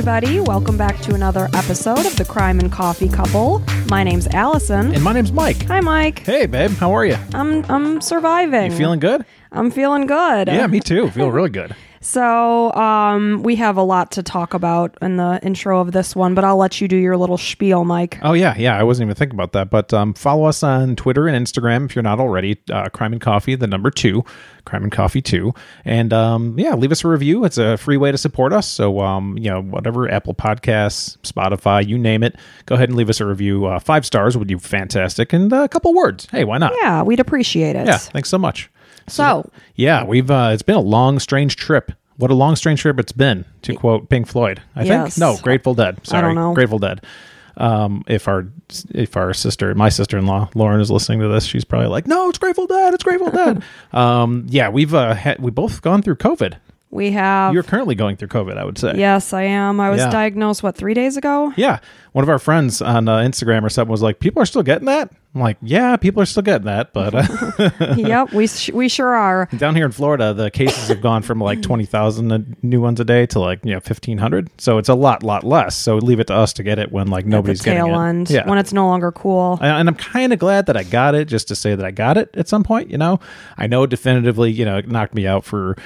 everybody. Welcome back to another episode of the Crime and Coffee Couple. My name's Allison. And my name's Mike. Hi, Mike. Hey, babe, how are you? I'm I'm surviving. You feeling good? I'm feeling good. Yeah, me too. Feel really good. So, um, we have a lot to talk about in the intro of this one, but I'll let you do your little spiel, Mike. Oh yeah, yeah. I wasn't even thinking about that. But um, follow us on Twitter and Instagram if you're not already. Uh, Crime and Coffee, the number two, Crime and Coffee two, and um, yeah, leave us a review. It's a free way to support us. So um, you know, whatever Apple Podcasts, Spotify, you name it, go ahead and leave us a review. Uh, five stars would be fantastic, and uh, a couple words. Hey, why not? Yeah, we'd appreciate it. Yeah, thanks so much. So, Yeah, we've uh, it's been a long, strange trip. What a long, strange trip it's been. To quote Pink Floyd, I Yes. think no, Grateful Dead. Sorry, don't know. Grateful Dead. Um, if our if our sister, my sister in law Lauren is listening to this, she's probably like, "No, it's Grateful Dead. It's Grateful Dead." um, yeah, we've uh, had, we both gone through COVID. we have. You're currently going through COVID, I would say. yes, I am. I was Yeah. diagnosed, what, three days ago? Yeah, one of our friends on uh, Instagram or something was like, "People are still getting that." I'm like, "Yeah, people are still getting that," but uh, yep, we, sh- we sure are. down here in Florida, the cases have gone from like twenty thousand new ones a day to like you know fifteen hundred. So it's a lot, lot less. So leave it to us to get it when like nobody's the getting tail it. end Yeah, when it's no longer cool. I- and I'm kind of glad that I got it, just to say that I got it at some point. You know, I know definitively. You know, it knocked me out for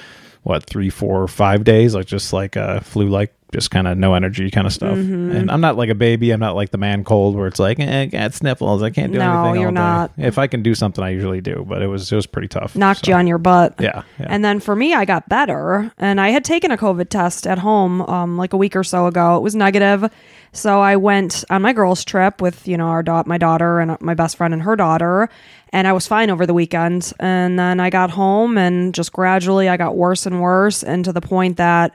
what three, four, five days, like just like uh, flu, like just kind of no energy kind of stuff. Mm-hmm. And I'm not like a baby. I'm not like the man cold where it's like eh, I got sniffles. I can't do No, anything. you're all day. not. If I can do something, I usually do. But it was it was pretty tough. Knocked So, you on your butt. Yeah, yeah. And then for me, I got better, and I had taken a COVID test at home um, like a week or so ago. It was negative, so I went on my girls' trip with you know our da- my daughter and my best friend and her daughter, and I was fine over the weekend. And then I got home, and just gradually I got worse and worse, and to the point that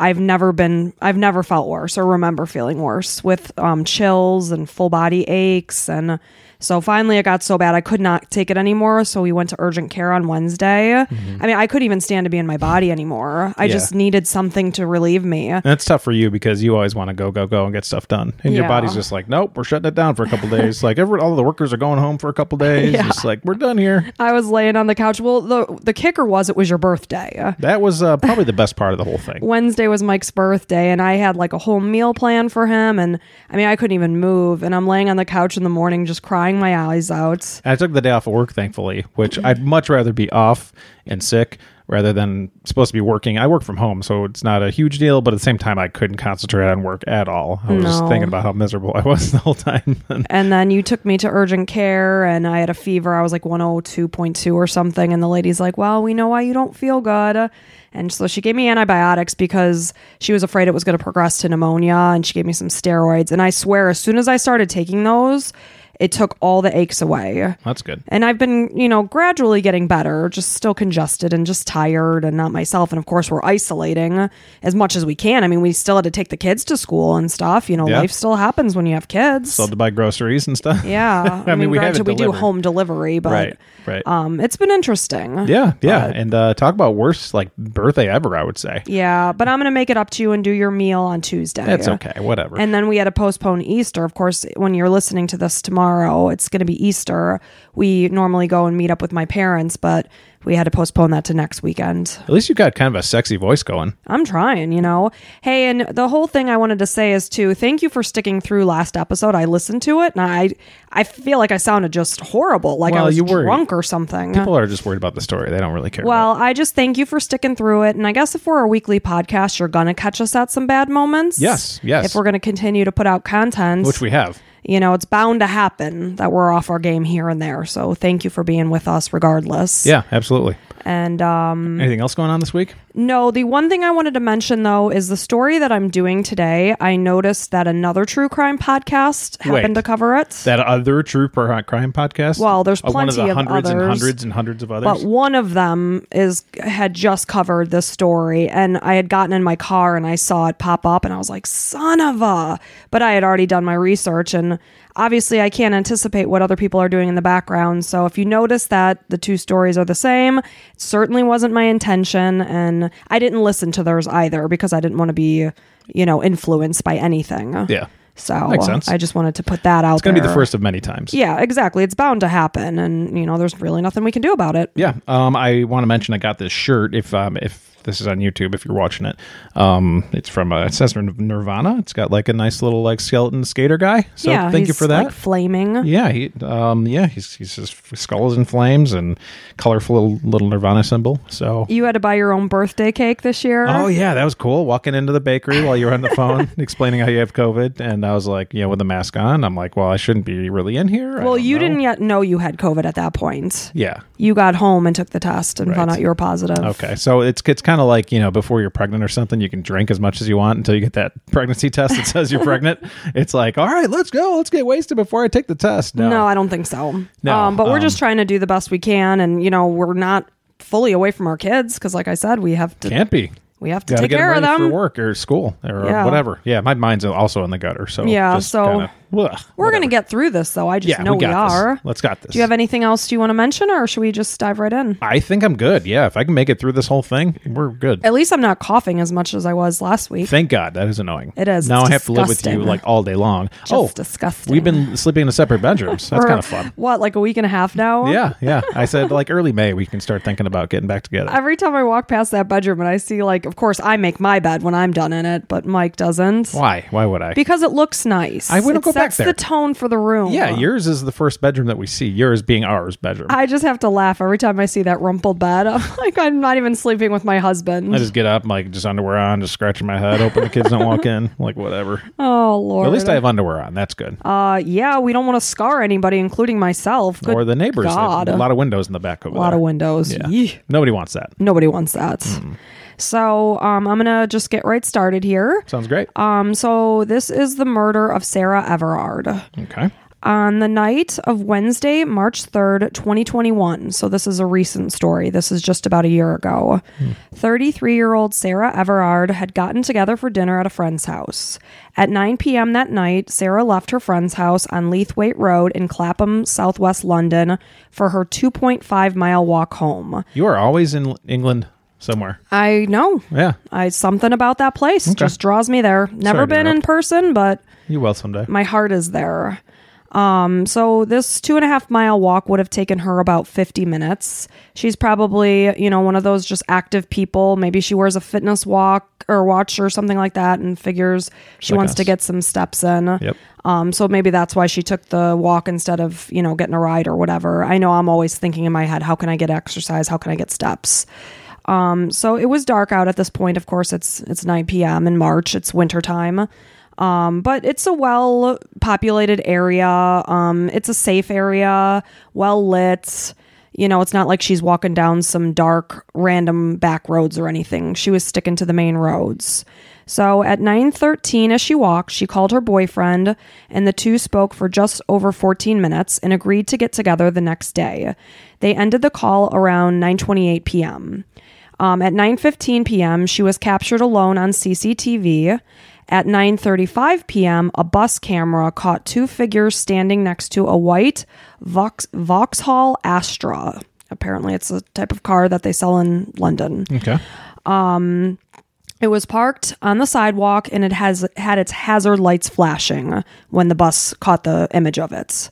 I've never been I've never felt worse or remember feeling worse with um, chills and full body aches and so finally it got so bad I could not take it anymore so we went to urgent care on Wednesday. I mean I couldn't even stand to be in my body anymore. I Yeah. just needed something to relieve me. And it's tough for you because you always want to go, go, go and get stuff done. And your body's just like, nope, we're shutting it down for a couple days. like every, all the workers are going home for a couple days. Yeah. Just like, we're done here. I was laying on the couch. Well, the the kicker was it was your birthday. That was uh, probably the best part of the whole thing. Wednesday was Mike's birthday, and I had like a whole meal plan for him. And I mean, I couldn't even move. And I'm laying on the couch in the morning, just crying my eyes out. I took the day off of work, thankfully, which I'd much rather be off and sick rather than supposed to be working. I work from home, so it's not a huge deal, but at the same time, I couldn't concentrate on work at all. I was just thinking about how miserable I was the whole time. And then you took me to urgent care, and I had a fever. I was like 102.2 or something. And the lady's like, Well, we know why you don't feel good. And so she gave me antibiotics because she was afraid it was going to progress to pneumonia. And she gave me some steroids. And I swear, as soon as I started taking those, it took all the aches away. That's good. And I've been, you know, gradually getting better, just still congested and just tired and not myself. And of course, we're isolating as much as we can. I mean, we still had to take the kids to school and stuff. You know, Yeah. life still happens when you have kids. Still had to buy groceries and stuff. Yeah, I, I mean, mean, we have granted, we do home delivery, but Right, right. um, it's been interesting. Yeah, yeah. and uh, talk about worst like birthday ever, I would say. Yeah, but I'm gonna make it up to you and do your meal on Tuesday. That's okay, whatever. And then we had to postpone Easter. Of course, when you're listening to this tomorrow, it's going to be Easter. We normally go and meet up with my parents, but we had to postpone that to next weekend. At least you've got kind of a sexy voice going. I'm trying, you know. Hey, and the whole thing I wanted to say is too, thank you for sticking through last episode. I listened to it and I I feel like I sounded just horrible, like I was you were- drunk or something. People are just worried about the story. They don't really care. Well, I just thank you for sticking through it. And I guess if we're a weekly podcast, you're going to catch us at some bad moments. Yes, yes. If we're going to continue to put out content, which we have. You know, it's bound to happen that we're off our game here and there. So thank you for being with us regardless. Yeah, absolutely. And um, Anything else going on this week? no, the one thing I wanted to mention though is the story that I'm doing today. I noticed that another true crime podcast happened Wait. to cover it. That other true crime podcast? Well, there's Uh, one of plenty the of hundreds and others. hundreds and hundreds of others. But one of them is had just covered this story, and I had gotten in my car and I saw it pop up, and I was like, "Son of a!" But I had already done my research, and obviously, I can't anticipate what other people are doing in the background. So if you notice that the two stories are the same, it certainly wasn't my intention, and I didn't listen to theirs either because I didn't want to be, you know, influenced by anything. yeah. So Makes sense. I just wanted to put that out It's going to be the first of many times. Yeah, exactly. It's bound to happen, and you know, there's really nothing we can do about it. Yeah. Um, I want to mention I got this shirt. If um, if this is on YouTube, if you're watching it, um, it's from uh, it says Nirvana. It's got like a nice little like skeleton skater guy. So yeah, thank you for that. Like flaming. yeah, he, um, yeah, he's, he's his skull is in flames and colorful little, Nirvana symbol. So, You had to buy your own birthday cake this year. oh yeah, that was cool. Walking into the bakery while you were on the phone explaining how you have COVID, and I was like, yeah, with the mask on, I'm like, well, I shouldn't be really in here. Well, you know. didn't yet know you had COVID at that point. Yeah. You got home and took the test and found out you were positive. Okay, so it's it's kind of like you know before you're pregnant or something, you can drink as much as you want until you get that pregnancy test that says you're pregnant. It's like, all right, let's go, let's get wasted before I take the test. No, No, I don't think so. No, um, but we're um, just trying to do the best we can, and you know, we're not fully away from our kids because, like I said, we have to can't be. we have to take care of them. for work or school or Yeah. whatever. Yeah, my mind's also in the gutter. So Yeah, so kinda, ugh, We're gonna get through this, though. I just Yeah, know we we, are. this. Let's got this. Do you have anything else you want to mention, or should we just dive right in? I think I'm good. Yeah, if I can make it through this whole thing, we're good. At least I'm not coughing as much as I was last week. Thank God. That is annoying. It is. Now It's I have to live with you like all day long. Just oh, disgusting. we've been sleeping in separate bedrooms. That's kind of fun. What, like a week and a half now? Yeah, yeah. I said like early May we can start thinking about getting back together. Every time I walk past that bedroom and I see, like, of course, I make my bed when I'm done in it, but Mike doesn't. Why? Why would I? Because it looks nice. I wouldn't it go sets there. the tone for the room. yeah, yours is the first bedroom that we see. Yours being ours bedroom. I, just have to laugh every time I see that rumpled bed. I'm like, I'm not even sleeping with my husband. I just get up, like just underwear on, just scratching my head, hoping the kids don't walk in. Like whatever. oh Lord. At least I have underwear on. That's good. Uh, yeah, we don't want to scar anybody, including myself. Good or the neighbors. God. A lot of windows in the back over there. A lot there. of windows. Yeah. Yee. Nobody wants that. Nobody wants that. Hmm. So um, I'm gonna just get right started here. Sounds great. Um, so this is the murder of Sarah Everard. okay. On the night of Wednesday, March 3rd, 2021, so this is a recent story, this is just about a year ago, 33 year old Sarah Everard had gotten together for dinner at a friend's house. At 9 p.m. that night, Sarah left her friend's house on Leathwaite Road in Clapham, southwest London, for her 2.5 mile walk home. You are always in England somewhere. I know. Yeah. I something about that place just draws me there. Never Sorry been in person, but You will someday. my heart is there. Um, so this two and a half mile walk would have taken her about 50 minutes. She's probably, you know, one of those just active people. Maybe she wears a fitness walk or watch or something like that and figures she Like wants us. to get some steps in. Yep. Um, so maybe that's why she took the walk instead of, you know, getting a ride or whatever. I know I'm always thinking in my head, how can I get exercise? How can I get steps? Um, so it was dark out at this point. Of course, it's it's 9 p.m. in March. It's winter time. Um, but it's a well populated area. Um, it's a safe area, well lit. You know, it's not like she's walking down some dark, random back roads or anything. She was sticking to the main roads. So at 9:13 as she walked, she called her boyfriend and the two spoke for just over 14 minutes and agreed to get together the next day. They ended the call around 9:28 p.m. Um, at 9:15 p.m., she was captured alone on CCTV. At 9:35 p.m., a bus camera caught two figures standing next to a white Vox- Vauxhall Astra. Apparently, it's a type of car that they sell in London. Okay. It was parked on the sidewalk and it has had its hazard lights flashing when the bus caught the image of it.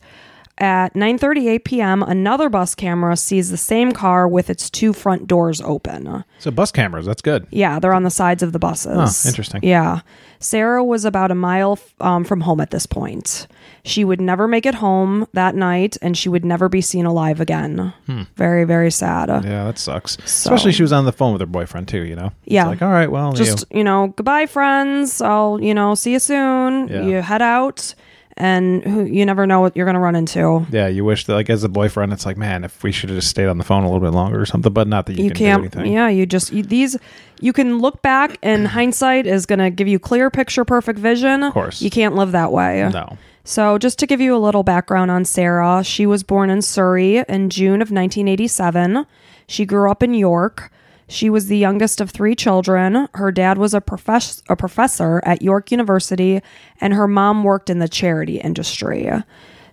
At 9:38 p.m., another bus camera sees the same car with its two front doors open. So bus cameras. That's good. Yeah, they're on the sides of the buses. Oh, interesting. Yeah. Sarah was about a mile um, from home at this point. She would never make it home that night and she would never be seen alive again. Very, very sad. Yeah, that sucks. Especially she was on the phone with her boyfriend too. You know. It's Yeah. like all right, well, Just, you know, goodbye, friends. I'll, you know, see you soon. Yeah. You head out and who, you never know what you're going to run into. yeah, you wish that like as a boyfriend, it's like man, if we should have just stayed on the phone a little bit longer or something. But not that you, you can can't do anything. yeah you just you, these you can look back and hindsight is going to give you clear picture perfect vision of course. you can't live that way No. so just to give you a little background on sarah she was born in surrey in june of 1987 she grew up in york she was the youngest of three children. Her dad was a, profess- a professor at York University, and her mom worked in the charity industry.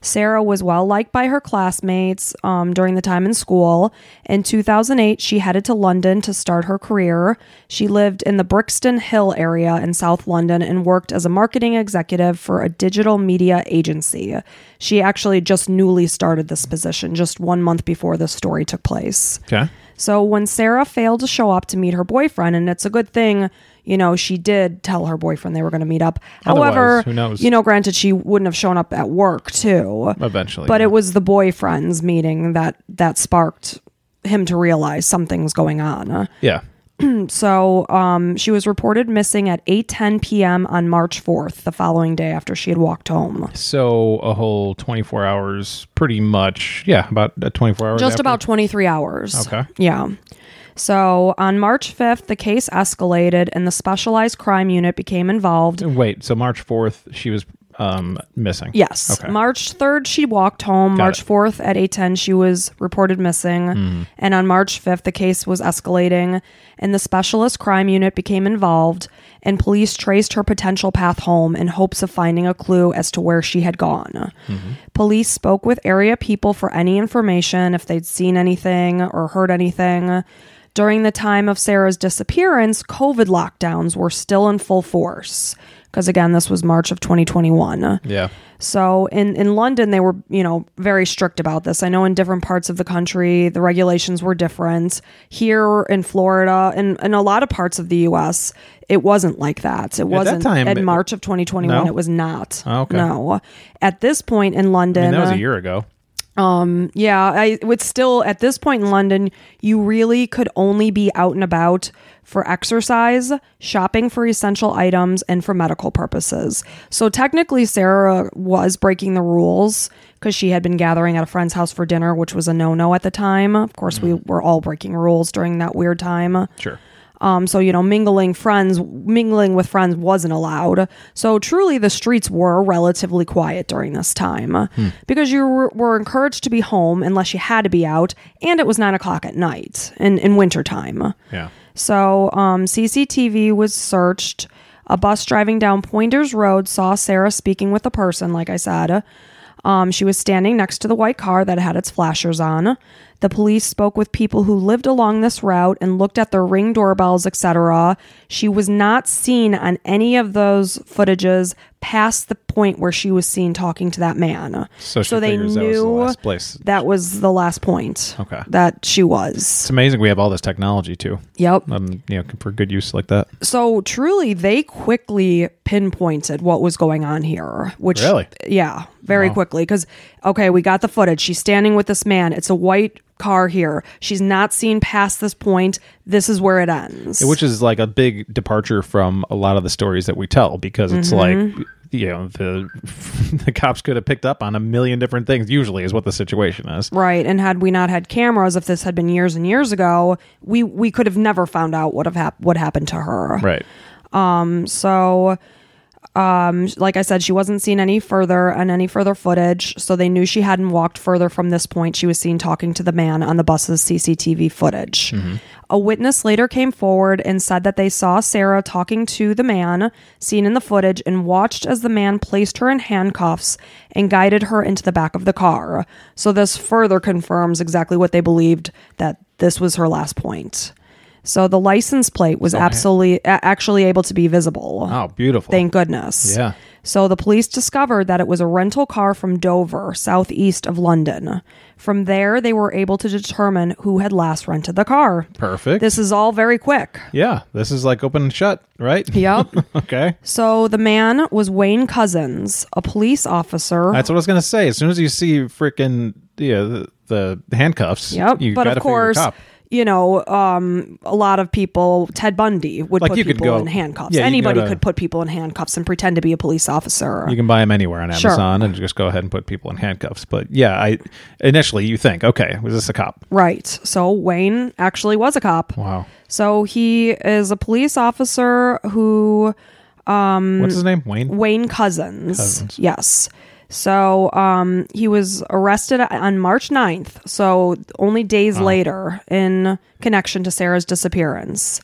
Sarah was well liked by her classmates um, during the time in school. In 2008, she headed to London to start her career. She lived in the Brixton Hill area in South London and worked as a marketing executive for a digital media agency. She actually just newly started this position just one month before this story took place. Okay. So when Sarah failed to show up to meet her boyfriend, and it's a good thing, you know, she did tell her boyfriend they were going to meet up. Otherwise, However, who knows? you know, granted, she wouldn't have shown up at work too. Eventually. But yeah. it was the boyfriend's meeting that that sparked him to realize something's going on. Yeah. So um, she was reported missing at 8:10 p.m. on March 4th, the following day after she had walked home. So a whole 24 hours, pretty much. Yeah, about uh, 24 hours. Just after? about 23 hours. Okay. Yeah. So on March 5th, the case escalated and the specialized crime unit became involved. Wait, so March 4th, she was um, missing. Yes. Okay. March 3rd, she walked home. Got March it. 4th at 810, she was reported missing. Hmm. And on March 5th, the case was escalating and the specialist crime unit became involved. And police traced her potential path home in hopes of finding a clue as to where she had gone. Mm-hmm. Police spoke with area people for any information, if they'd seen anything or heard anything. During the time of Sarah's disappearance, COVID lockdowns were still in full force. Because again, this was March of 2021. Yeah. So in, in London, they were, you know, very strict about this. I know in different parts of the country, the regulations were different. Here in Florida and in a lot of parts of the U.S., it wasn't like that. It wasn't time, in March of 2021. No? It was not. Oh, okay. No. At this point in I London, mean, that was a year ago. Um, yeah, I would still at this point in London, you really could only be out and about for exercise, shopping for essential items, and for medical purposes. So technically, Sarah was breaking the rules because she had been gathering at a friend's house for dinner, which was a no no at the time. Of course, we mm. were all breaking rules during that weird time. Sure. Um, so you know, mingling friends, mingling with friends wasn't allowed. So truly, the streets were relatively quiet during this time because you were, were encouraged to be home unless you had to be out, and it was nine o'clock at night in in wintertime. Yeah. So um, CCTV was searched. A bus driving down Poynders Road saw Sarah speaking with a person. Like I said, um, she was standing next to the white car that had its flashers on. The police spoke with people who lived along this route and looked at the ring doorbells, etc. She was not seen on any of those footages past the point where she was seen talking to that man. So she they figures that was the knew last place. that was the last point Okay. that she was. It's amazing we have all this technology too. Yep. Um, you know, for good use like that. So truly, they quickly pinpointed what was going on here. Which, Really? yeah, very quickly. Because okay, we got the footage. She's standing with this man. It's a white car here. She's not seen past this point. This is where it ends. Which is like a big departure from a lot of the stories that we tell because it's like you know the the cops could have picked up on a million different things. Usually, is what the situation is. Right, and had we not had cameras, if this had been years and years ago, we we could have never found out what have hap- what happened to her. Right. Um so, um, like I said, she wasn't seen any further and any further footage. So they knew she hadn't walked further from this point. She was seen talking to the man on the bus's CCTV footage. A witness later came forward and said that they saw Sarah talking to the man seen in the footage and watched as the man placed her in handcuffs and guided her into the back of the car. So this further confirms exactly what they believed that this was her last point. So the license plate was absolutely a- actually able to be visible. Oh, beautiful. Thank goodness. Yeah. So the police discovered that it was a rental car from Dover, southeast of London. From there, they were able to determine who had last rented the car. Perfect. This is all very quick. yeah. This is like open and shut, right? Yep. okay. so the man was Wayne Couzens, a police officer. That's what I was gonna say. As soon as you see freaking yeah, the, the handcuffs, Yep. you but of course. You know, um, a lot of people, Ted Bundy would Like, put you could people go- in handcuffs. yeah, you Anybody go to- could put people in handcuffs and pretend to be a police officer. You can buy them anywhere on Sure. Amazon and just go ahead and put people in handcuffs. But yeah, I initially you think, okay, was this a cop? right. So Wayne actually was a cop. Wow. So he is a police officer who What's his name? Wayne. Wayne Couzens. Couzens. Yes. So um, he was arrested on March 9th, so only days later, in connection to Sarah's disappearance.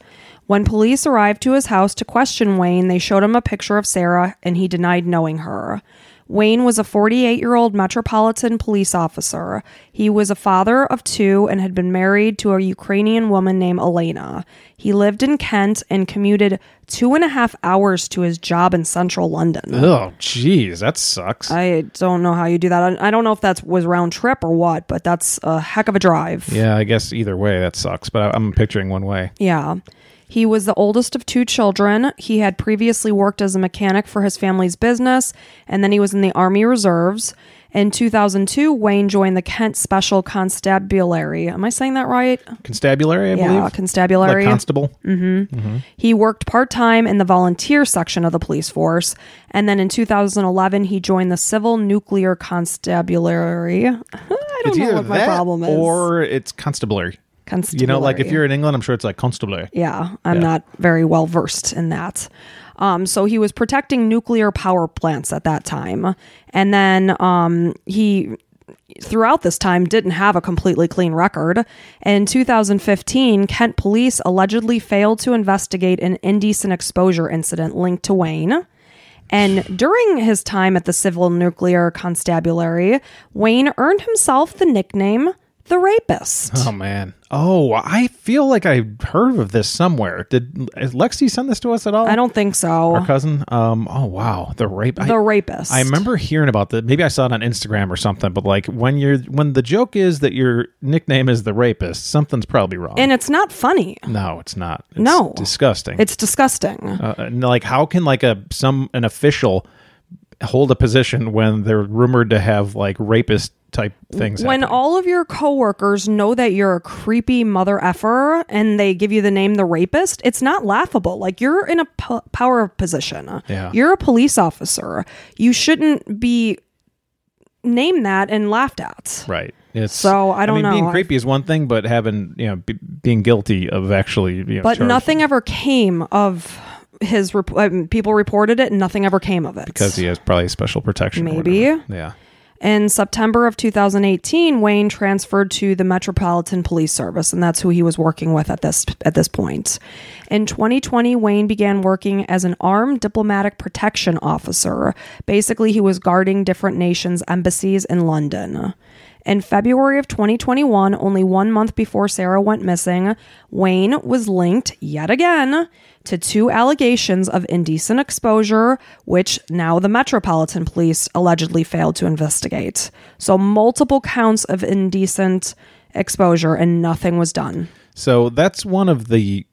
When police arrived to his house to question Wayne, they showed him a picture of Sarah and he denied knowing her. Wayne was a 48 year old Metropolitan police officer. He was a father of two and had been married to a Ukrainian woman named Elena. He lived in Kent and commuted two and a half hours to his job in central London. Oh, jeez, that sucks. I don't know how you do that. I I don't know if that was round trip or what, but that's a heck of a drive. yeah, I guess either way that sucks. But I'm picturing one way. Yeah. He was the oldest of two children. He had previously worked as a mechanic for his family's business, and then he was in the Army Reserves. In 2002, Wayne joined the Kent Special Constabulary. Am I saying that right? Constabulary, I yeah, believe. constabulary. Like constable. Mm-hmm. He worked part time in the volunteer section of the police force, and then in 2011 he joined the Civil Nuclear Constabulary. I don't It's know what my problem is. or it's constabulary. You know, like if you're in England, I'm sure it's like constabulary. Yeah, I'm Yeah. not very well versed in that. Um, so he was protecting nuclear power plants at that time, and then um, he throughout this time didn't have a completely clean record. In 2015, Kent police allegedly failed to investigate an indecent exposure incident linked to Wayne. And during his time at the Civil Nuclear Constabulary, Wayne earned himself the nickname the Rapist. Oh man. Oh, I feel like I heard of this somewhere. Did Lexi send this to us at all? I don't think so. Our cousin. Um. Oh wow. The rape. I, The Rapist. I remember hearing about that. Maybe I saw it on Instagram or something. But like when you're when the joke is that your nickname is the rapist, something's probably wrong. and it's not funny. no, it's not. It's No. disgusting. It's disgusting. uh, and, like how can like a some an official hold a position when they're rumored to have like rapist type things when happening? all of your coworkers know that you're a creepy mother effer and they give you the name the rapist, it's not laughable. Like you're in a p- power position. Yeah. You're a police officer. You shouldn't be named that and laughed at. Right. It's, So, I don't mean, know. Being creepy is one thing, but having you know be, being guilty of actually you know, But charged- nothing ever came of his rep- um, people reported it and nothing ever came of it. because he has probably special protection. Maybe. Yeah. In September of 2018, Wayne transferred to the Metropolitan Police Service, and that's who he was working with at this at this point. In 2020, Wayne began working as an armed diplomatic protection officer. Basically, he was guarding different nations' embassies in London. In February of 2021, only one month before Sarah went missing, Wayne was linked yet again to two allegations of indecent exposure, which now the Metropolitan Police allegedly failed to investigate. So, multiple counts of indecent exposure, and nothing was done. So that's one of the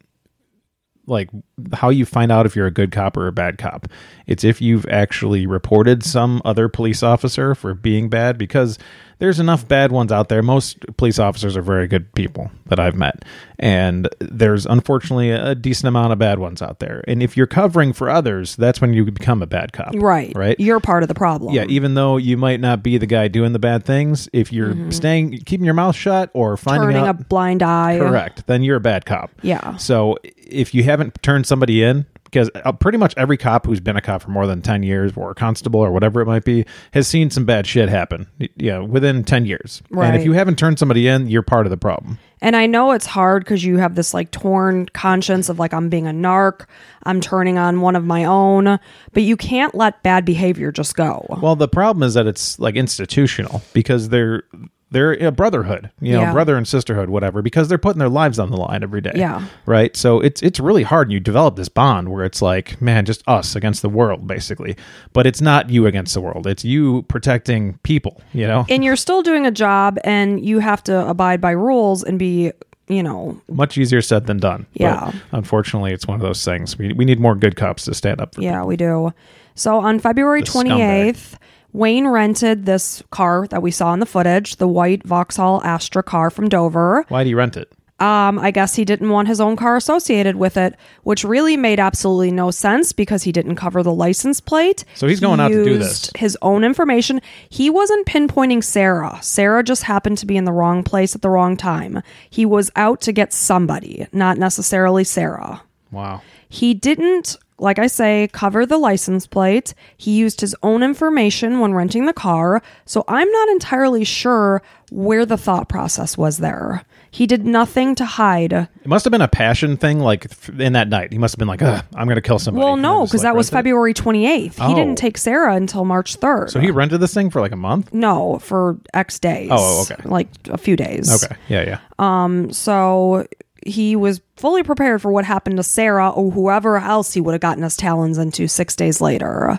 like how you find out if you're a good cop or a bad cop. It's if you've actually reported some other police officer for being bad because there's enough bad ones out there. Most police officers are very good people that I've met. And there's unfortunately a decent amount of bad ones out there. And if you're covering for others, that's when you become a bad cop. Right. Right. You're part of the problem. Yeah, even though you might not be the guy doing the bad things, if you're staying keeping your mouth shut or finding Mm-hmm. Turning out a blind eye. correct, then you're a bad cop. Yeah. So if you haven't turned somebody in, because uh, pretty much every cop who's been a cop for more than 10 years or a constable or whatever it might be has seen some bad shit happen y- yeah within 10 years right. and if you haven't turned somebody in you're part of the problem And I know it's hard because you have this like torn conscience of like, I'm being a narc, I'm turning on one of my own, but you can't let bad behavior just go. well the problem is that it's like institutional because they're they're a brotherhood you know Yeah. brother and sisterhood whatever because they're putting their lives on the line every day Yeah. right so it's it's really hard and you develop this bond where it's like man just us against the world basically but it's not you against the world it's you protecting people you know And you're still doing a job and you have to abide by rules and be, you know, much easier said than done. But Yeah. unfortunately, it's one of those things. We, we need more good cops to stand up for. yeah, we do. So on February The scumbag. 28th, Wayne rented this car that we saw in the footage, the white Vauxhall Astra car from Dover. Why do he rent it? Um, I guess he didn't want his own car associated with it, which really made absolutely no sense because he didn't cover the license plate. So he's He going out to do this. His own information. He wasn't pinpointing Sarah. Sarah just happened to be in the wrong place at the wrong time. He was out to get somebody, not necessarily Sarah. Wow. He didn't like I say, cover the license plate. He used his own information when renting the car, so I'm not entirely sure where the thought process was there. He did nothing to hide. It must have been a passion thing, like in that night. He must have been like, Ugh, "I'm going to kill somebody." Well, no, because like, that was. February 28th. He Oh. didn't take Sarah until March 3rd. So he rented this thing for like a month. no, for X days. Oh, okay. Like a few days. Okay, yeah, yeah. Um. So he was fully prepared for what happened to Sarah or whoever else he would have gotten his talons into six days later.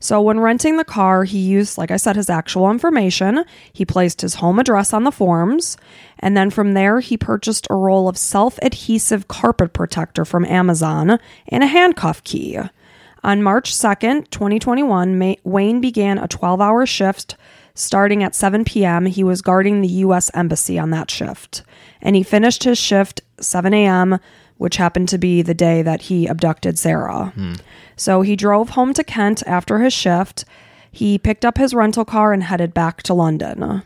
So when renting the car, he used, like I said, his actual information. He placed his home address on the forms. And then from there, he purchased a roll of self adhesive carpet protector from Amazon and a handcuff key. On March 2nd, 2021, Ma- Wayne began a 12 hour shift. Starting at 7 p.m., he was guarding the U.S. Embassy on that shift. And he finished his shift 7 a.m., which happened to be the day that he abducted Sarah. Hmm. So he drove home to Kent after his shift. He picked up his rental car and headed back to London.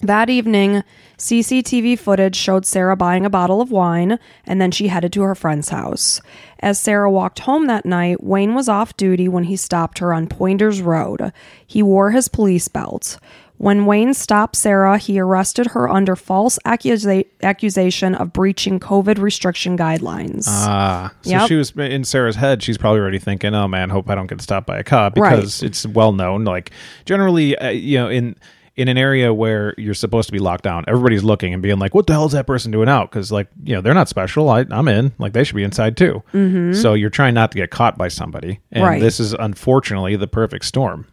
That evening, CCTV footage showed Sarah buying a bottle of wine and then she headed to her friend's house. As Sarah walked home that night, Wayne was off duty when he stopped her on Poynders Road. He wore his police belt. When Wayne stopped Sarah, he arrested her under false accusa- accusation of breaching COVID restriction guidelines. Ah, so Yep. she was in Sarah's head. She's probably already thinking, "Oh man, hope I don't get stopped by a cop," Right. because it's well known. Like generally, uh, you know, in in an area where you're supposed to be locked down, everybody's looking and being like, "What the hell is that person doing out?" Because like you know, they're not special. I, I'm in. Like they should be inside too. Mm-hmm. So you're trying not to get caught by somebody, and Right. this is unfortunately the perfect storm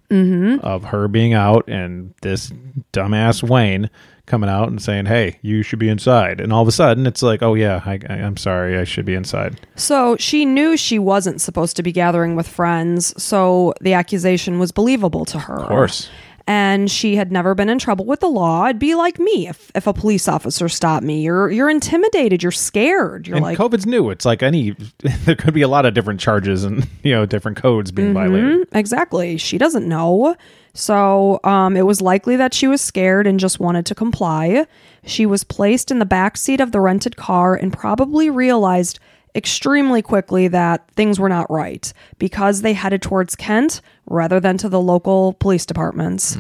of her being out and this dumbass Wayne coming out and saying, "Hey, you should be inside." And all of a sudden, it's like, "Oh yeah, I, I, I'm sorry, I should be inside." So she knew she wasn't supposed to be gathering with friends, so the accusation was believable to her. Of course. And she had never been in trouble with the law. It'd be like me if, if a police officer stopped me. You're you're intimidated. You're scared. You're and like, COVID's new. It's like any. There could be a lot of different charges and you know different codes being violated. exactly. She doesn't know. So um, it was likely that she was scared and just wanted to comply. She was placed in the back seat of the rented car and probably realized extremely quickly that things were not right because they headed towards Kent rather than to the local police departments.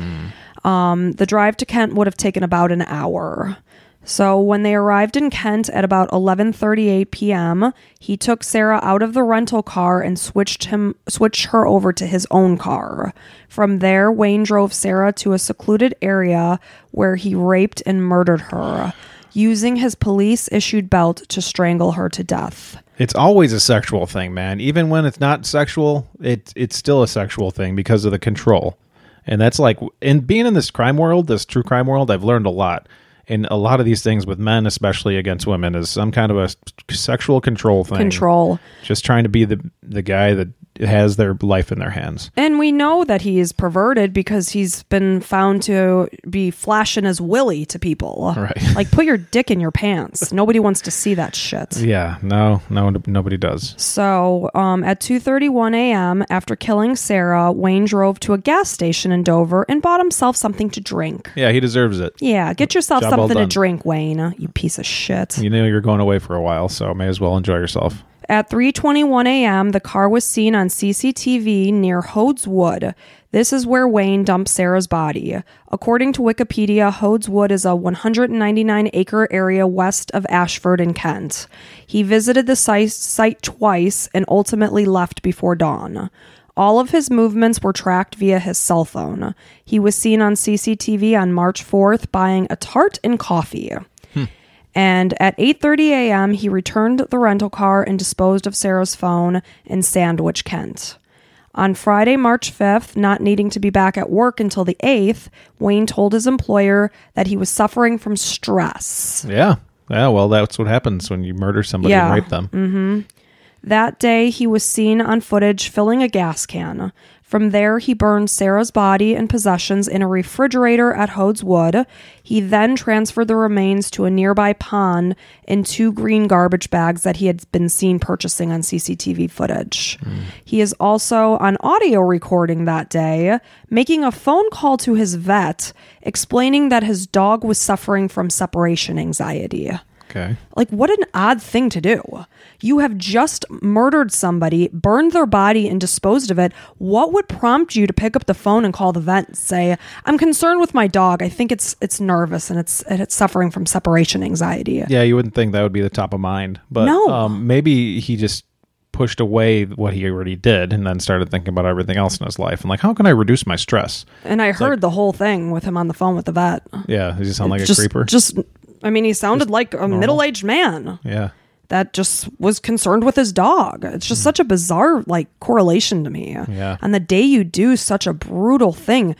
Um, the drive to Kent would have taken about an hour. So when they arrived in Kent at about 11:38 p.m., he took Sarah out of the rental car and switched him switched her over to his own car. From there, Wayne drove Sarah to a secluded area where he raped and murdered her, using his police-issued belt to strangle her to death. It's always a sexual thing, man. Even when it's not sexual, it it's still a sexual thing because of the control. And that's like in being in this crime world, this true crime world, I've learned a lot. And a lot of these things with men, especially against women, is some kind of a sexual control thing. Control. Just trying to be the the guy that has their life in their hands. And we know that he is perverted because he's been found to be flashing his willy to people. Right. Like put your dick in your pants. Nobody wants to see that shit. Yeah, no, no, nobody does. So, um, at 2:31 a.m., after killing Sarah, Wayne drove to a gas station in Dover and bought himself something to drink. Yeah, he deserves it. Yeah, get yourself Job well something to drink, Wayne. You piece of shit. You know you're going away for a while, so may as well enjoy yourself. At 3:21 a.m., the car was seen on CCTV near Hoads Wood. This is where Wayne dumped Sarah's body. According to Wikipedia, Hoads Wood is a 199-acre area west of Ashford in Kent. He visited the site, twice and ultimately left before dawn. All of his movements were tracked via his cell phone. He was seen on CCTV on March 4th buying a tart and coffee. And at 8:30 a.m., he returned the rental car and disposed of Sarah's phone in Sandwich, Kent. On Friday, March 5th, not needing to be back at work until the 8th, Wayne told his employer that he was suffering from stress. Yeah. Yeah, well, that's what happens when you murder somebody Yeah. and rape them. Mm-hmm. That day, he was seen on footage filling a gas can. From there, he burned Sarah's body and possessions in a refrigerator at Hoads Wood. He then transferred the remains to a nearby pond in two green garbage bags that he had been seen purchasing on CCTV footage. He is also on audio recording that day, making a phone call to his vet, explaining that his dog was suffering from separation anxiety. Okay. Like, what an odd thing to do. You have just murdered somebody, burned their body, and disposed of it. What would prompt you to pick up the phone and call the vet and say, "I'm concerned with my dog. I think it's it's nervous and it's and it's suffering from separation anxiety." Yeah, you wouldn't think that would be the top of mind, but No. um, maybe he just pushed away what he already did and then started thinking about everything else in his life and like, how can I reduce my stress? And I heard the whole thing with him on the phone with the vet. Yeah, does he sound like just, a creeper? Just, I mean, he sounded like a middle-aged man yeah. that just was concerned with his dog. It's just hmm. such a bizarre like correlation to me. Yeah. On the day you do such a brutal thing,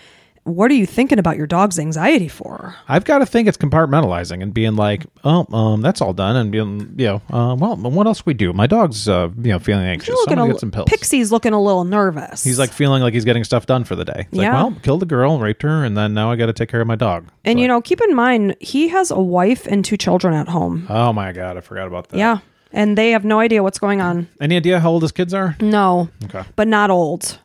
what are you thinking about your dog's anxiety for? I've got to think it's compartmentalizing and being like, oh, um, that's all done, and being, you know, uh, well, what else we do? My dog's, uh, you know, feeling anxious. He's I'm looking gonna a, get some pills. Pixie's looking a little nervous. He's like feeling like he's getting stuff done for the day. It's like, Yeah. well, killed the girl, raped her, and then now I got to take care of my dog. And you know, keep in mind he has a wife and two children at home. oh my god, I forgot about that. Yeah, and they have no idea what's going on. Any idea how old his kids are? No, Okay. but not old.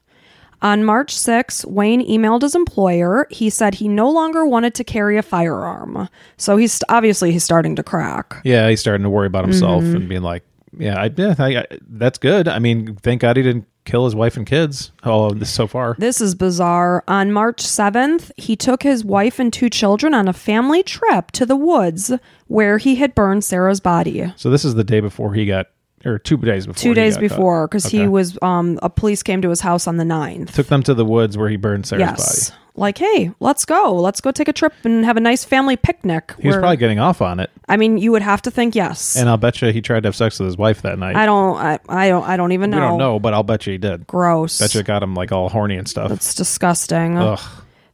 On March 6, Wayne emailed his employer. He said he no longer wanted to carry a firearm. So he's obviously he's starting to crack. Yeah, he's starting to worry about himself Mm-hmm. and being like, yeah, I, yeah I, I, that's good. I mean, thank God he didn't kill his wife and kids. Oh, this so far. This is bizarre. On March 7th, he took his wife and two children on a family trip to the woods where he had burned Sarah's body. So this is the day before he got, or two days before. Two days before, because he was, um, a police came to his house on the 9th. took them to the woods where he burned Sarah's yes. body. Like, hey, let's go. Let's go take a trip and have a nice family picnic. He was where- probably getting off on it, I mean, you would have to think yes. and I'll bet you he tried to have sex with his wife that night. I don't. I, I don't. I don't even know. we don't know, but I'll bet you he did. Gross. Bet you it got him like all horny and stuff. It's disgusting. Ugh.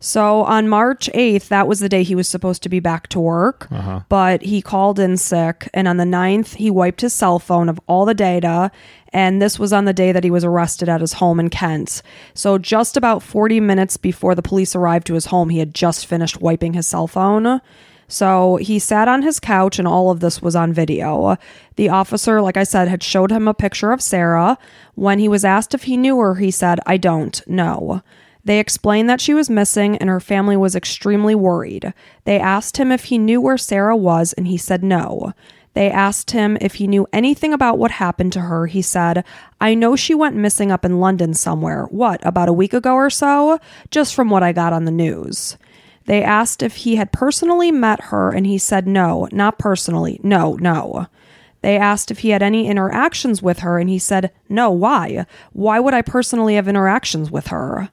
So on March 8th, that was the day he was supposed to be back to work, Uh-huh. but he called in sick. And on the 9th, he wiped his cell phone of all the data. And this was on the day that he was arrested at his home in Kent. So just about 40 minutes before the police arrived to his home, he had just finished wiping his cell phone. So he sat on his couch, and all of this was on video. The officer, like I said, had showed him a picture of Sarah. When he was asked if he knew her, he said, I don't know. They explained that she was missing and her family was extremely worried. They asked him if he knew where Sarah was, and he said no. They asked him if he knew anything about what happened to her. He said, I know she went missing up in London somewhere. What, about a week ago or so? Just from what I got on the news. They asked if he had personally met her, and he said no, not personally. No, no. They asked if he had any interactions with her, and he said, No, why? Why would I personally have interactions with her?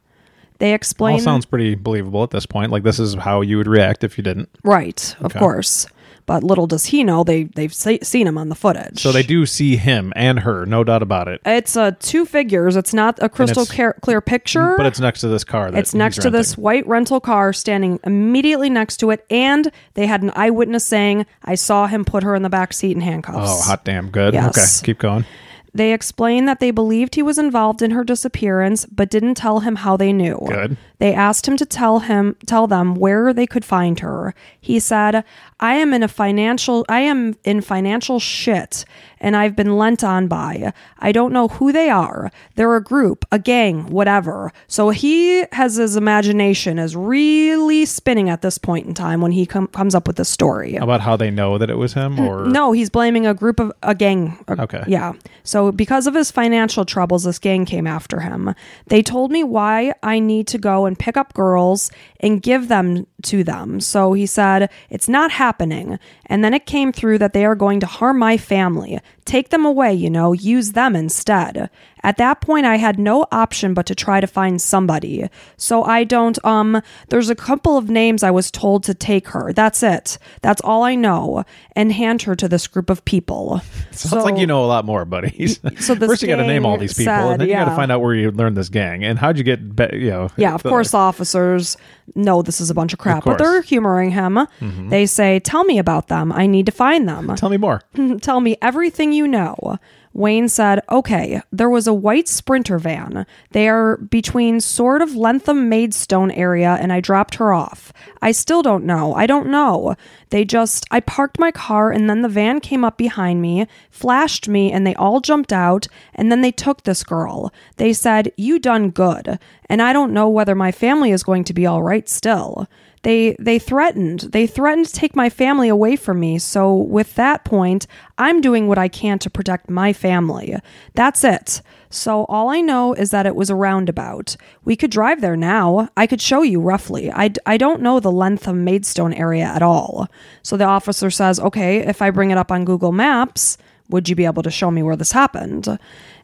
They All sounds pretty believable at this point. Like this is how you would react if you didn't. right, of Okay. course. But little does he know they, they've se- seen him on the footage. So they do see him and her, no doubt about it. It's uh, two figures. It's not a crystal clear, picture. But it's next to this car. That It's next to this white rental car standing immediately next to it, and they had an eyewitness saying, "I saw him put her in the back seat in handcuffs." Oh, hot damn good. Yes. Okay, keep going. They explained that they believed he was involved in her disappearance, but didn't tell him how they knew. Good. They asked him to tell him tell them where they could find her. He said, "I am in a financial I am in financial shit and I've been lent on by. I don't know who they are. They're a group, a gang, whatever." So he has his imagination is really spinning at this point in time when he com- comes up with this story. About how they know that it was him, or mm, No, he's blaming a group of a gang. a- Okay. Yeah. So because of his financial troubles, this gang came after him. They told me why I need to go and pick up girls and give them to them. So he said, It's not happening. And then it came through that they are going to harm my family. Take them away, you know, use them instead. At that point, I had no option but to try to find somebody. So I don't, um, there's a couple of names I was told to take her. That's it. That's all I know. And hand her to this group of people. sounds like you know a lot more, buddy. so this First, you got to name all these people, said, and then you got to find out where you learned this gang and how'd you get, be- you know. Yeah, of the- course, officers know this is a bunch of crap, but. Mm-hmm. they're humoring him. They say, Tell me about them. I need to find them. Tell me more. Tell me everything you know. Wayne said, Okay, there was a white sprinter van. They are between sort of Lenham Maidstone area, and I dropped her off. I still don't know. I don't know. They just, I parked my car, and then the van came up behind me, flashed me, and they all jumped out, and then they took this girl. They said, You done good. And I don't know whether my family is going to be all right still. They they threatened. They threatened to take my family away from me. So with that point, I'm doing what I can to protect my family. That's it. So all I know is that it was a roundabout. We could drive there now. I could show you roughly. I, I don't know the length of Maidstone area at all. So the officer says, okay, if I bring it up on Google Maps, would you be able to show me where this happened?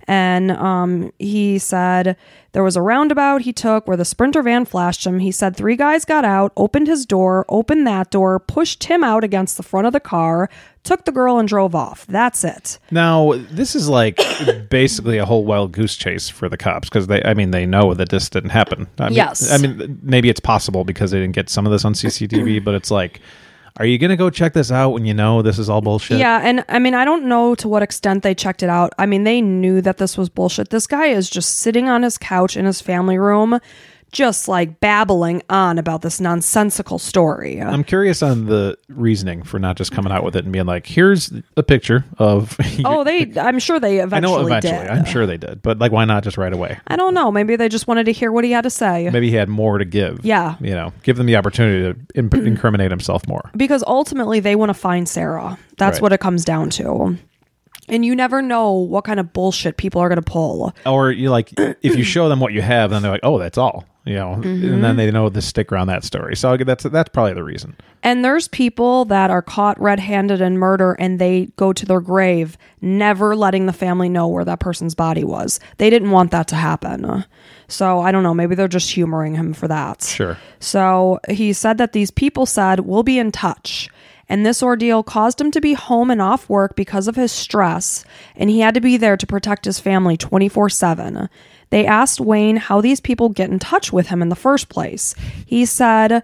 And um, he said there was a roundabout he took where the sprinter van flashed him. He said three guys got out, opened his door, opened that door, pushed him out against the front of the car, took the girl, and drove off. That's it. Now, this is like basically a whole wild goose chase for the cops because they, I mean, they know that this didn't happen. I mean, Yes. I mean, maybe it's possible because they didn't get some of this on CCTV, but it's like, are you going to go check this out when you know this is all bullshit? Yeah, and I mean, I don't know to what extent they checked it out. I mean, they knew that this was bullshit. This guy is just sitting on his couch in his family room, just like babbling on about this nonsensical story. I'm curious on the reasoning for not just coming out with it and being like, here's a picture of. oh, they, I'm sure they I eventually, know eventually. did. I'm sure they did. But like, why not just right away? I don't know. Maybe they just wanted to hear what he had to say. Maybe he had more to give. Yeah. You know, give them the opportunity to imp- incriminate himself more. because ultimately they want to find Sarah. That's Right. what it comes down to. And you never know what kind of bullshit people are going to pull. or you like if you show them what you have then they're like oh that's all you know Mm-hmm. and then they know the stick around that story so that's that's probably the reason And there's people that are caught red handed in murder and they go to their grave never letting the family know where that person's body was. They didn't want that to happen. So I don't know. Maybe they're just humoring him for that. sure So he said that these people said, We'll be in touch. And this ordeal caused him to be home and off work because of his stress, and he had to be there to protect his family 24 7. They asked Wayne how these people get in touch with him in the first place. He said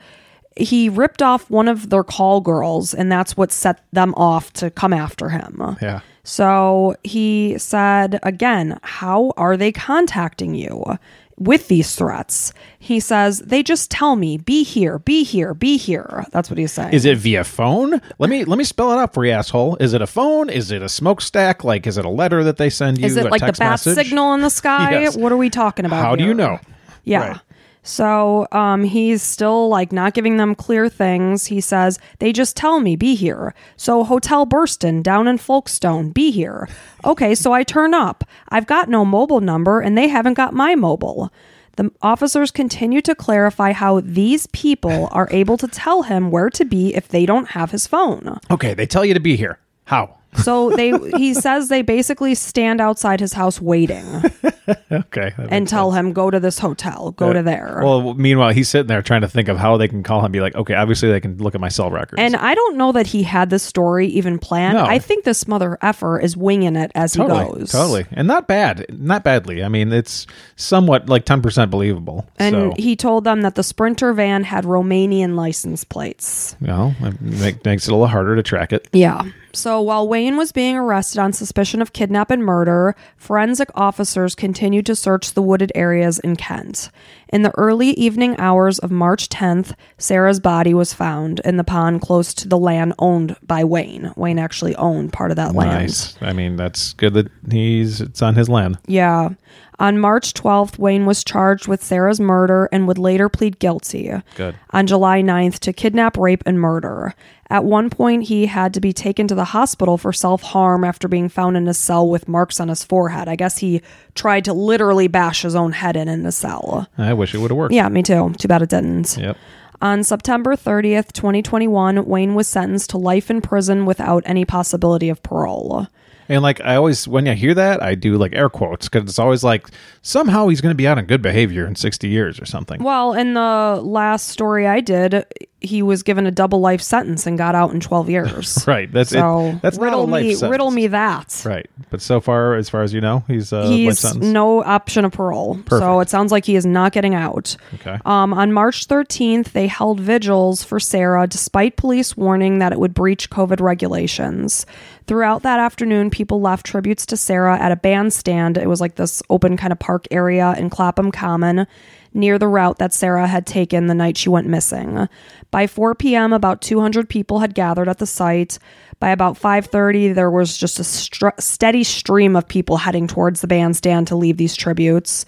he ripped off one of their call girls, and that's what set them off to come after him. yeah So he said again, How are they contacting you with these threats? He says, They just tell me, be here, be here, be here. That's what he's saying. is it via phone let me let me spell it out for you asshole is it a phone is it a smokestack like is it a letter that they send you Is it a like the bat message? signal in the sky? Yes. What are we talking about? how do you know Yeah. Right. So um, he's still like not giving them clear things. He says, they just tell me, be here. So Hotel Burstin down in Folkestone, be here. Okay, so I turn up. I've got no mobile number and they haven't got my mobile. The officers continue to clarify how these people are able to tell him where to be if they don't have his phone. okay they tell you to be here how So they he says they basically stand outside his house waiting okay and tell sense. him go to this hotel, go uh, to there. well meanwhile he's sitting there trying to think of how they can call him be like okay obviously they can look at my cell records And I don't know that he had this story even planned. No. I think this mother effer is winging it as totally he goes. totally and not bad not badly i mean it's somewhat like 10% believable And so he told them that the Sprinter van had Romanian license plates. know it make, makes it a little harder to track it Yeah. So while Wayne was being arrested on suspicion of kidnap and murder, forensic officers continued to search the wooded areas in Kent. In the early evening hours of March 10th, Sarah's body was found in the pond close to the land owned by Wayne. Wayne actually owned part of that land. Nice. I mean, that's good that he's it's on his land. Yeah. On March 12th, Wayne was charged with Sarah's murder and would later plead guilty. Good. On July 9th to kidnap, rape, and murder. At one point, he had to be taken to the hospital for self harm after being found in a cell with marks on his forehead. I guess he tried to literally bash his own head in in the cell. I wish it would have worked. Yeah, me too. Too bad it didn't. Yep. On September 30th, 2021, Wayne was sentenced to life in prison without any possibility of parole. And like I always, when I hear that, I do like air quotes because it's always like somehow he's going to be out on good behavior in sixty years or something. Well, in the last story I did, he was given a double life sentence and got out in 12 years. Right. That's So it. That's not a riddle life me, sentence. riddle me that. Right. But so far, as far as you know, he's uh, life He's no option of parole. So it sounds like he is not getting out. Okay. Um, on March 13th, they held vigils for Sarah despite police warning that it would breach COVID regulations. Throughout that afternoon, people left tributes to Sarah at a bandstand. It was like this open kind of park area in Clapham Common near the route that Sarah had taken the night she went missing. By 4 p.m., about 200 people had gathered at the site. By about 5:30, there was just a steady stream of people heading towards the bandstand to leave these tributes.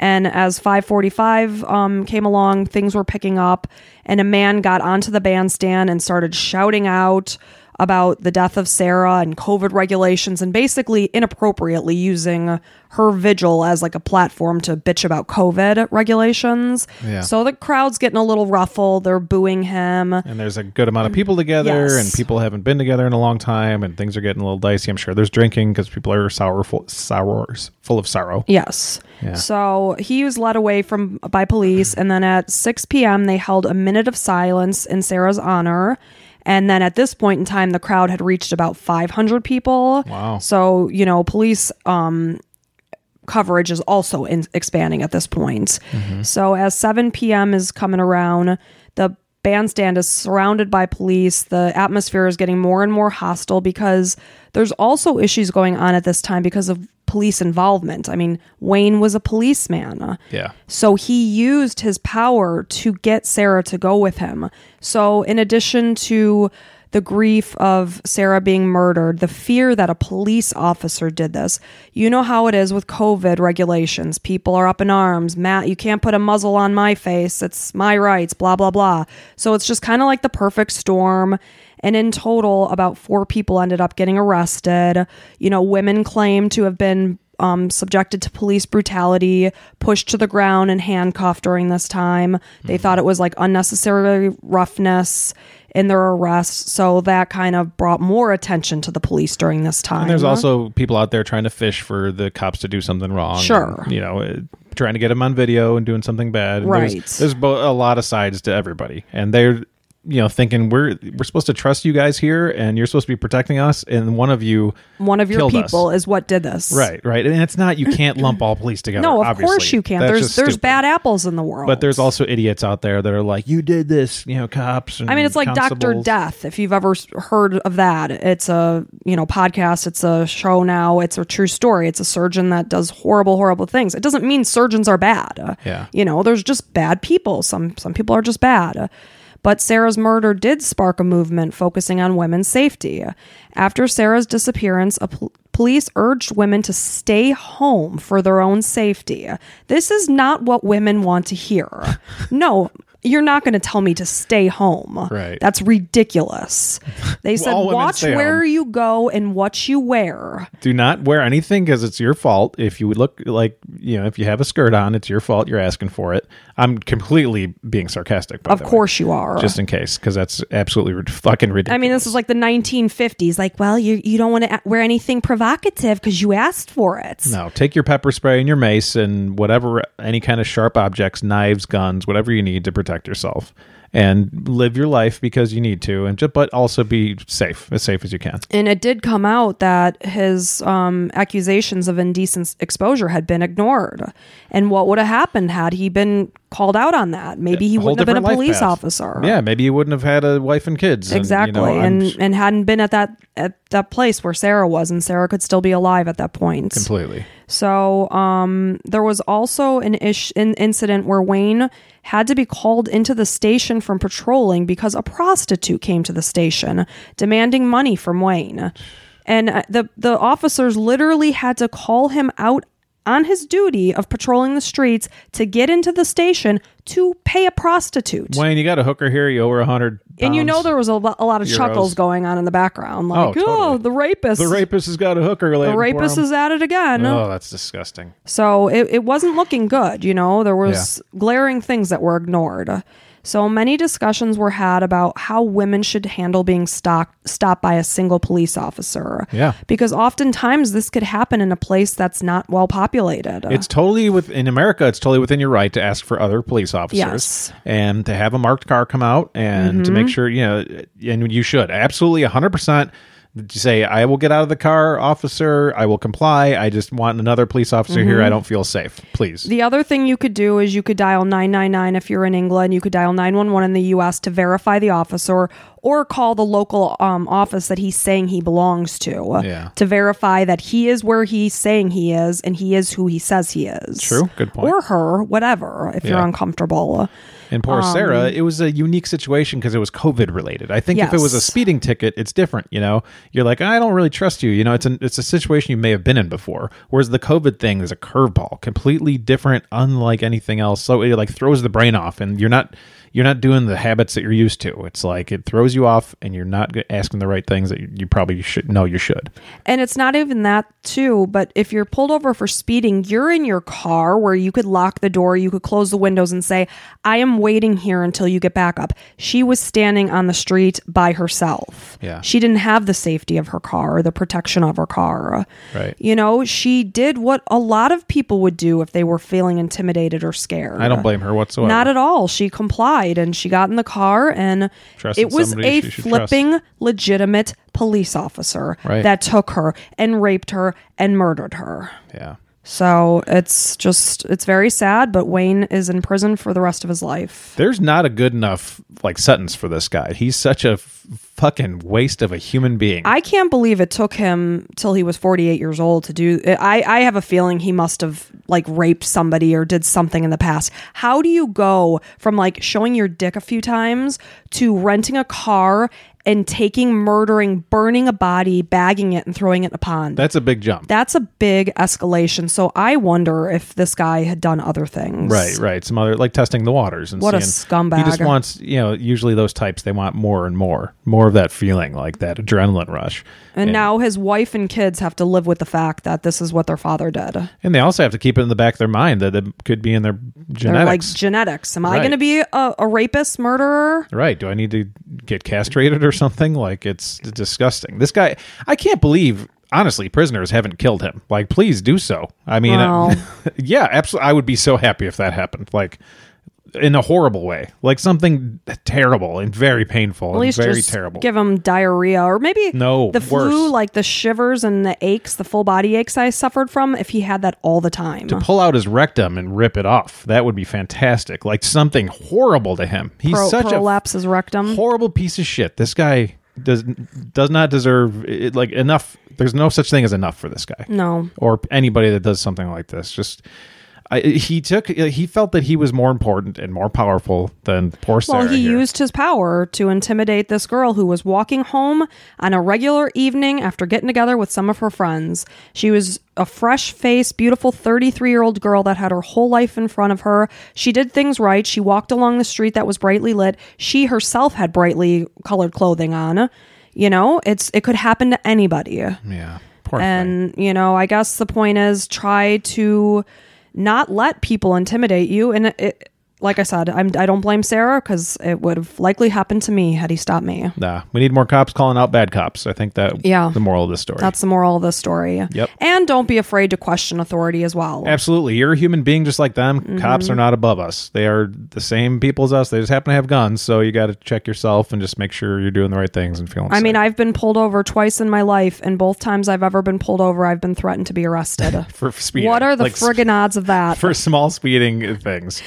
And as 545 um, came along, things were picking up, and a man got onto the bandstand and started shouting out about the death of Sarah and COVID regulations and basically inappropriately using her vigil as like a platform to bitch about COVID regulations. Yeah. So the crowd's getting a little ruffled. They're booing him. and there's a good amount of people together, Yes. and people haven't been together in a long time, and things are getting a little dicey. I'm sure there's drinking because people are sorrowful, sours, full of sorrow. Yes. Yeah. So he was led away from by police, and then at 6 p.m. they held a minute of silence in Sarah's honor. And then at this point in time, the crowd had reached about 500 people. Wow. So you know, police um, coverage is also in, expanding at this point. So as 7 p.m. is coming around, the bandstand is surrounded by police. The atmosphere is getting more and more hostile because there's also issues going on at this time because of police involvement. I mean, Wayne was a policeman. Yeah. So he used his power to get Sarah to go with him. So, in addition to the grief of Sarah being murdered, the fear that a police officer did this, you know how it is with COVID regulations. People are up in arms. Matt, you can't put a muzzle on my face. It's my rights, blah, blah, blah. So, it's just kind of like the perfect storm. And in total, about four people ended up getting arrested. You know, women claim to have been um, subjected to police brutality, pushed to the ground, and handcuffed during this time. They thought it was like unnecessary roughness in their arrest. So that kind of brought more attention to the police during this time. And there's also people out there trying to fish for the cops to do something wrong. Sure. and, you know, uh, trying to get them on video and doing something bad. And there's- Right. There's, bo- a lot of sides to everybody, and they're you know thinking we're we're supposed to trust you guys here, and you're supposed to be protecting us, and one of you. one of your killed us. people is what did this. Right, right, and it's not you can't lump all police together. No, of obviously. course you can't. That's there's there's stupid. bad apples in the world. but there's also idiots out there that are like, you did this, you know, cops. And I mean, it's like Doctor. Death. If you've ever heard of that, it's a you know podcast. It's a show now. It's a true story. It's a surgeon that does horrible, horrible things. It doesn't mean surgeons are bad. Yeah. you know, there's just bad people. Some some people are just bad. But Sarah's murder did spark a movement focusing on women's safety. After Sarah's disappearance, a pol- police urged women to stay home for their own safety. This is not what women want to hear. no, you're not going to tell me to stay home. Right. That's ridiculous. They said, watch where home." you go and what you wear. Do not wear anything because it's your fault. If you look like you know, if you have a skirt on, it's your fault. You're asking for it. I'm completely being sarcastic. Of the way. course you are. just in case, because that's absolutely rid- fucking ridiculous. I mean, this is like the 1950s. Like, well, you you don't want to wear anything provocative because you asked for it. no. Take your pepper spray and your mace and whatever, any kind of sharp objects, knives, guns, whatever you need to protect yourself, and live your life because you need to, and just, but also be safe, as safe as you can. And it did come out that his um, accusations of indecent exposure had been ignored. And what would have happened had he been called out on that? Maybe he A wouldn't have been a police path. officer. Yeah, maybe he wouldn't have had a wife and kids. and, you Exactly, know, and and hadn't been at that at that place where Sarah was, and Sarah could still be alive at that point. completely. So um, there was also an ish an incident where Wayne had to be called into the station from patrolling because a prostitute came to the station demanding money from Wayne, and uh, the the officers literally had to call him out on his duty of patrolling the streets to get into the station to pay a prostitute. Wayne, you got a hooker here. You owe her a hundred. and you know there was a, lo- a lot of Euros. chuckles going on in the background, like, Oh, oh, the rapist, the rapist has got a hooker. the rapist is at it again. Oh, that's disgusting. So it, it wasn't looking good, you know, there was glaring things that were ignored. So many discussions were had about how women should handle being stopped stopped by a single police officer. Yeah. Because oftentimes this could happen in a place that's not well populated. It's totally with in America. It's totally within your right to ask for other police officers Yes. Mm-hmm. and to have a marked car come out and to make sure you know. And you should absolutely hundred percent say, "I will get out of the car, officer. I will comply. I just want another police officer here. I don't feel safe. Please." Mm-hmm. the other thing you could do is you could dial 999 if you're in England. You could dial 911 in the US to verify the officer, or call the local um, office that he's saying he belongs to Yeah. to verify that he is where he's saying he is and he is who he says he is. True. Good point. Or her, whatever, if you're uncomfortable. And poor Sarah, um, it was a unique situation because it was COVID related. I think if it was a speeding ticket, it's different. You know, you're like, I don't really trust you. You know, it's an it's a situation you may have been in before. Whereas the COVID thing is a curveball, completely different, unlike anything else. So it like throws the brain off, and you're not you're not doing the habits that you're used to. It's like it throws you off, and you're not asking the right things that you, you probably should know you should. And it's not even that, too, but if you're pulled over for speeding, you're in your car where you could lock the door, you could close the windows and say, I am waiting here until you get back up. She was standing on the street by herself. Yeah. She didn't have the safety of her car, or the protection of her car. Right. You know, she did what a lot of people would do if they were feeling intimidated or scared. I don't blame her whatsoever. Not at all. She complied and she got in the car and Trusted it was a flipping legitimate police officer Right. that took her and raped her and murdered her. yeah. So it's just it's very sad, but Wayne is in prison for the rest of his life. There's not a good enough like sentence for this guy. He's such a f- fucking waste of a human being. I can't believe it took him till he was 48 years old to do I I have a feeling he must have like raped somebody or did something in the past. How do you go from like showing your dick a few times to renting a car and taking murdering, burning a body, bagging it and throwing it in a pond? That's a big jump. That's a big escalation. So I wonder if this guy had done other things. Right, right. Some other like testing the waters and What a seeing- scumbag. He just wants, you know, usually those types they want more and more, more of that feeling, like that adrenaline rush. And now his wife and kids have to live with the fact that this is what their father did. and they also have to keep it in the back of their mind that it could be in their They're like genetics. genetics. Am I going to be a, a rapist, murderer? right? Do I need to get castrated or something? Like it's disgusting. This guy, I can't believe. Honestly, prisoners haven't killed him. Like, please do so. I mean, yeah, absolutely. I would be so happy if that happened. Like, in a horrible way, like something terrible and very painful At least very just terrible. give him diarrhea or maybe No, the flu, worse. like the shivers and the aches, the full body aches I suffered from. If he had that all the time, to pull out his rectum and rip it off. That would be fantastic. Like something horrible to him. He's Pro- such a prolapse his rectum. horrible piece of shit. This guy does does not deserve it, like enough. There's no such thing as enough for this guy no, or anybody that does something like this. Just I, he took uh, he felt that he was more important and more powerful than poor Sarah. well, he here. used his power to intimidate this girl who was walking home on a regular evening after getting together with some of her friends. She was a fresh faced, beautiful 33 year old girl that had her whole life in front of her. She did things right. She walked along the street that was brightly lit. She herself had brightly colored clothing on. You know, it's it could happen to anybody. yeah, poor thing. And, you know, I guess the point is try to not let people intimidate you. And it, like I said, I'm, I don't blame Sarah because it would have likely happened to me had he stopped me. Nah, we need more cops calling out bad cops. I think that Yeah. the moral of this story. That's the moral of the story. Yep. And don't be afraid to question authority as well. Absolutely. You're a human being just like them. Mm-hmm. Cops are not above us. They are the same people as us. They just happen to have guns. So you got to check yourself and just make sure you're doing the right things and feeling I mean. I've been pulled over twice in my life, and both times I've ever been pulled over, I've been threatened to be arrested. for speeding. what are the Like, friggin' odds of that? For small speeding things.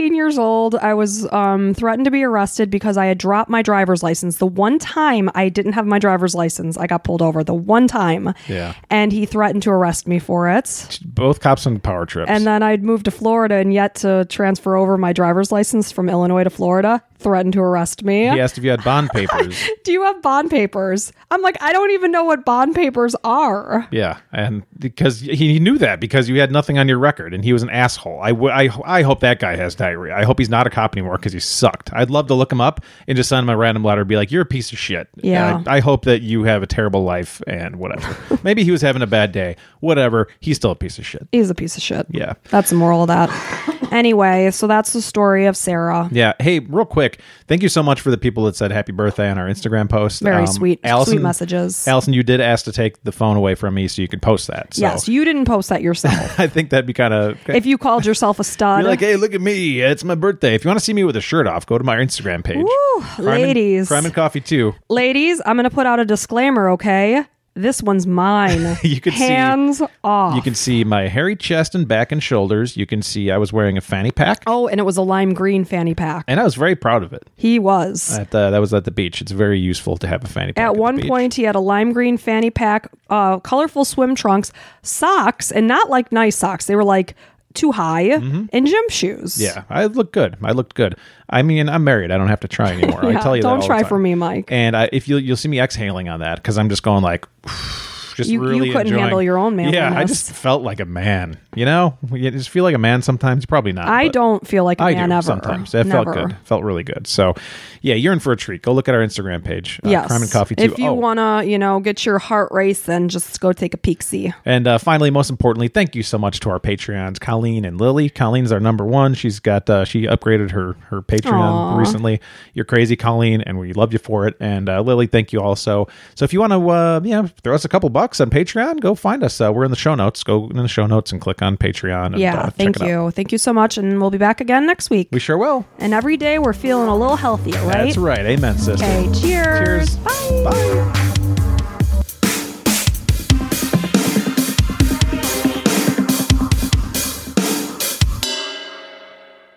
18 years old, I was um, threatened to be arrested because I had dropped my driver's license. The one time I didn't have my driver's license, I got pulled over. The one time. Yeah. And he threatened to arrest me for it. Both cops on power trips. And then I'd moved to Florida and yet to transfer over my driver's license from Illinois to Florida, threatened to arrest me. he asked if you had bond papers. Do you have bond papers? I'm like, I don't even know what bond papers are. yeah. And because he knew that because you had nothing on your record and he was an asshole. I, w- I, I hope that guy has diarrhea. I hope he's not a cop anymore because he sucked. I'd love to look him up and just send him a random letter and be like, you're a piece of shit. Yeah. And I, I hope that you have a terrible life and whatever. Maybe he was having a bad day. Whatever. He's still a piece of shit. He's a piece of shit. Yeah. That's the moral of that. anyway, so that's the story of Sarah. Yeah. Hey, real quick, thank you so much for the people that said happy birthday on our Instagram post. Very Um, sweet, Allison, sweet messages. Allison, you did ask to take the phone away from me so you could post that. So Yes, you didn't post that yourself. I think that'd be kind of. if you called yourself a stud, You're like, hey, look at me. It's my birthday. If you want to see me with a shirt off, go to my Instagram page. Woo, Crime and- ladies. Crime and Coffee too. ladies, I'm going to put out a disclaimer, okay? this one's mine. You see- hands off. You can see my hairy chest and back and shoulders. You can see I was wearing a fanny pack, oh, and it was a lime green fanny pack. and I was very proud of it. He was. At the, that was at the beach. It's very useful to have a fanny pack. At the one point, he had a lime green fanny pack, uh, colorful swim trunks, socks, and not like nice socks. They were like too high, and gym shoes. Mm-hmm. Yeah, I looked good. I looked good. I mean, I'm married. I don't have to try anymore. I tell you, don't try for me, Mike. And I, if you you'll see me exhaling on that because I'm just going like, just You- you couldn't enjoying- handle your own man. Yeah, I just felt like a man. You know, you just feel like a man sometimes. Probably not. I don't feel like a I man do ever. sometimes. It Never. felt good. Felt really good. So, yeah, you're in for a treat. Go look at our Instagram page. Uh, Yes. Crime and Coffee too. If you oh, wanna, you know, get your heart racing, just go take a peek see. And uh, finally, most importantly, thank you so much to our Patreons, Colleen and Lily. Colleen's our number one. She's got uh, she upgraded her her Patreon Aw. recently. You're crazy, Colleen, and we love you for it. And uh, Lily, thank you also. So if you want to, uh, yeah, throw us a couple bucks on Patreon, go find us. Uh, we're in the show notes. Go in the show notes and click on Patreon. And, Yeah, uh, check thank it out. you. Thank you so much. And we'll be back again next week. We sure will. and every day we're feeling a little healthier, right? That's right. Amen, sister. Okay, cheers. Cheers. Bye. Bye.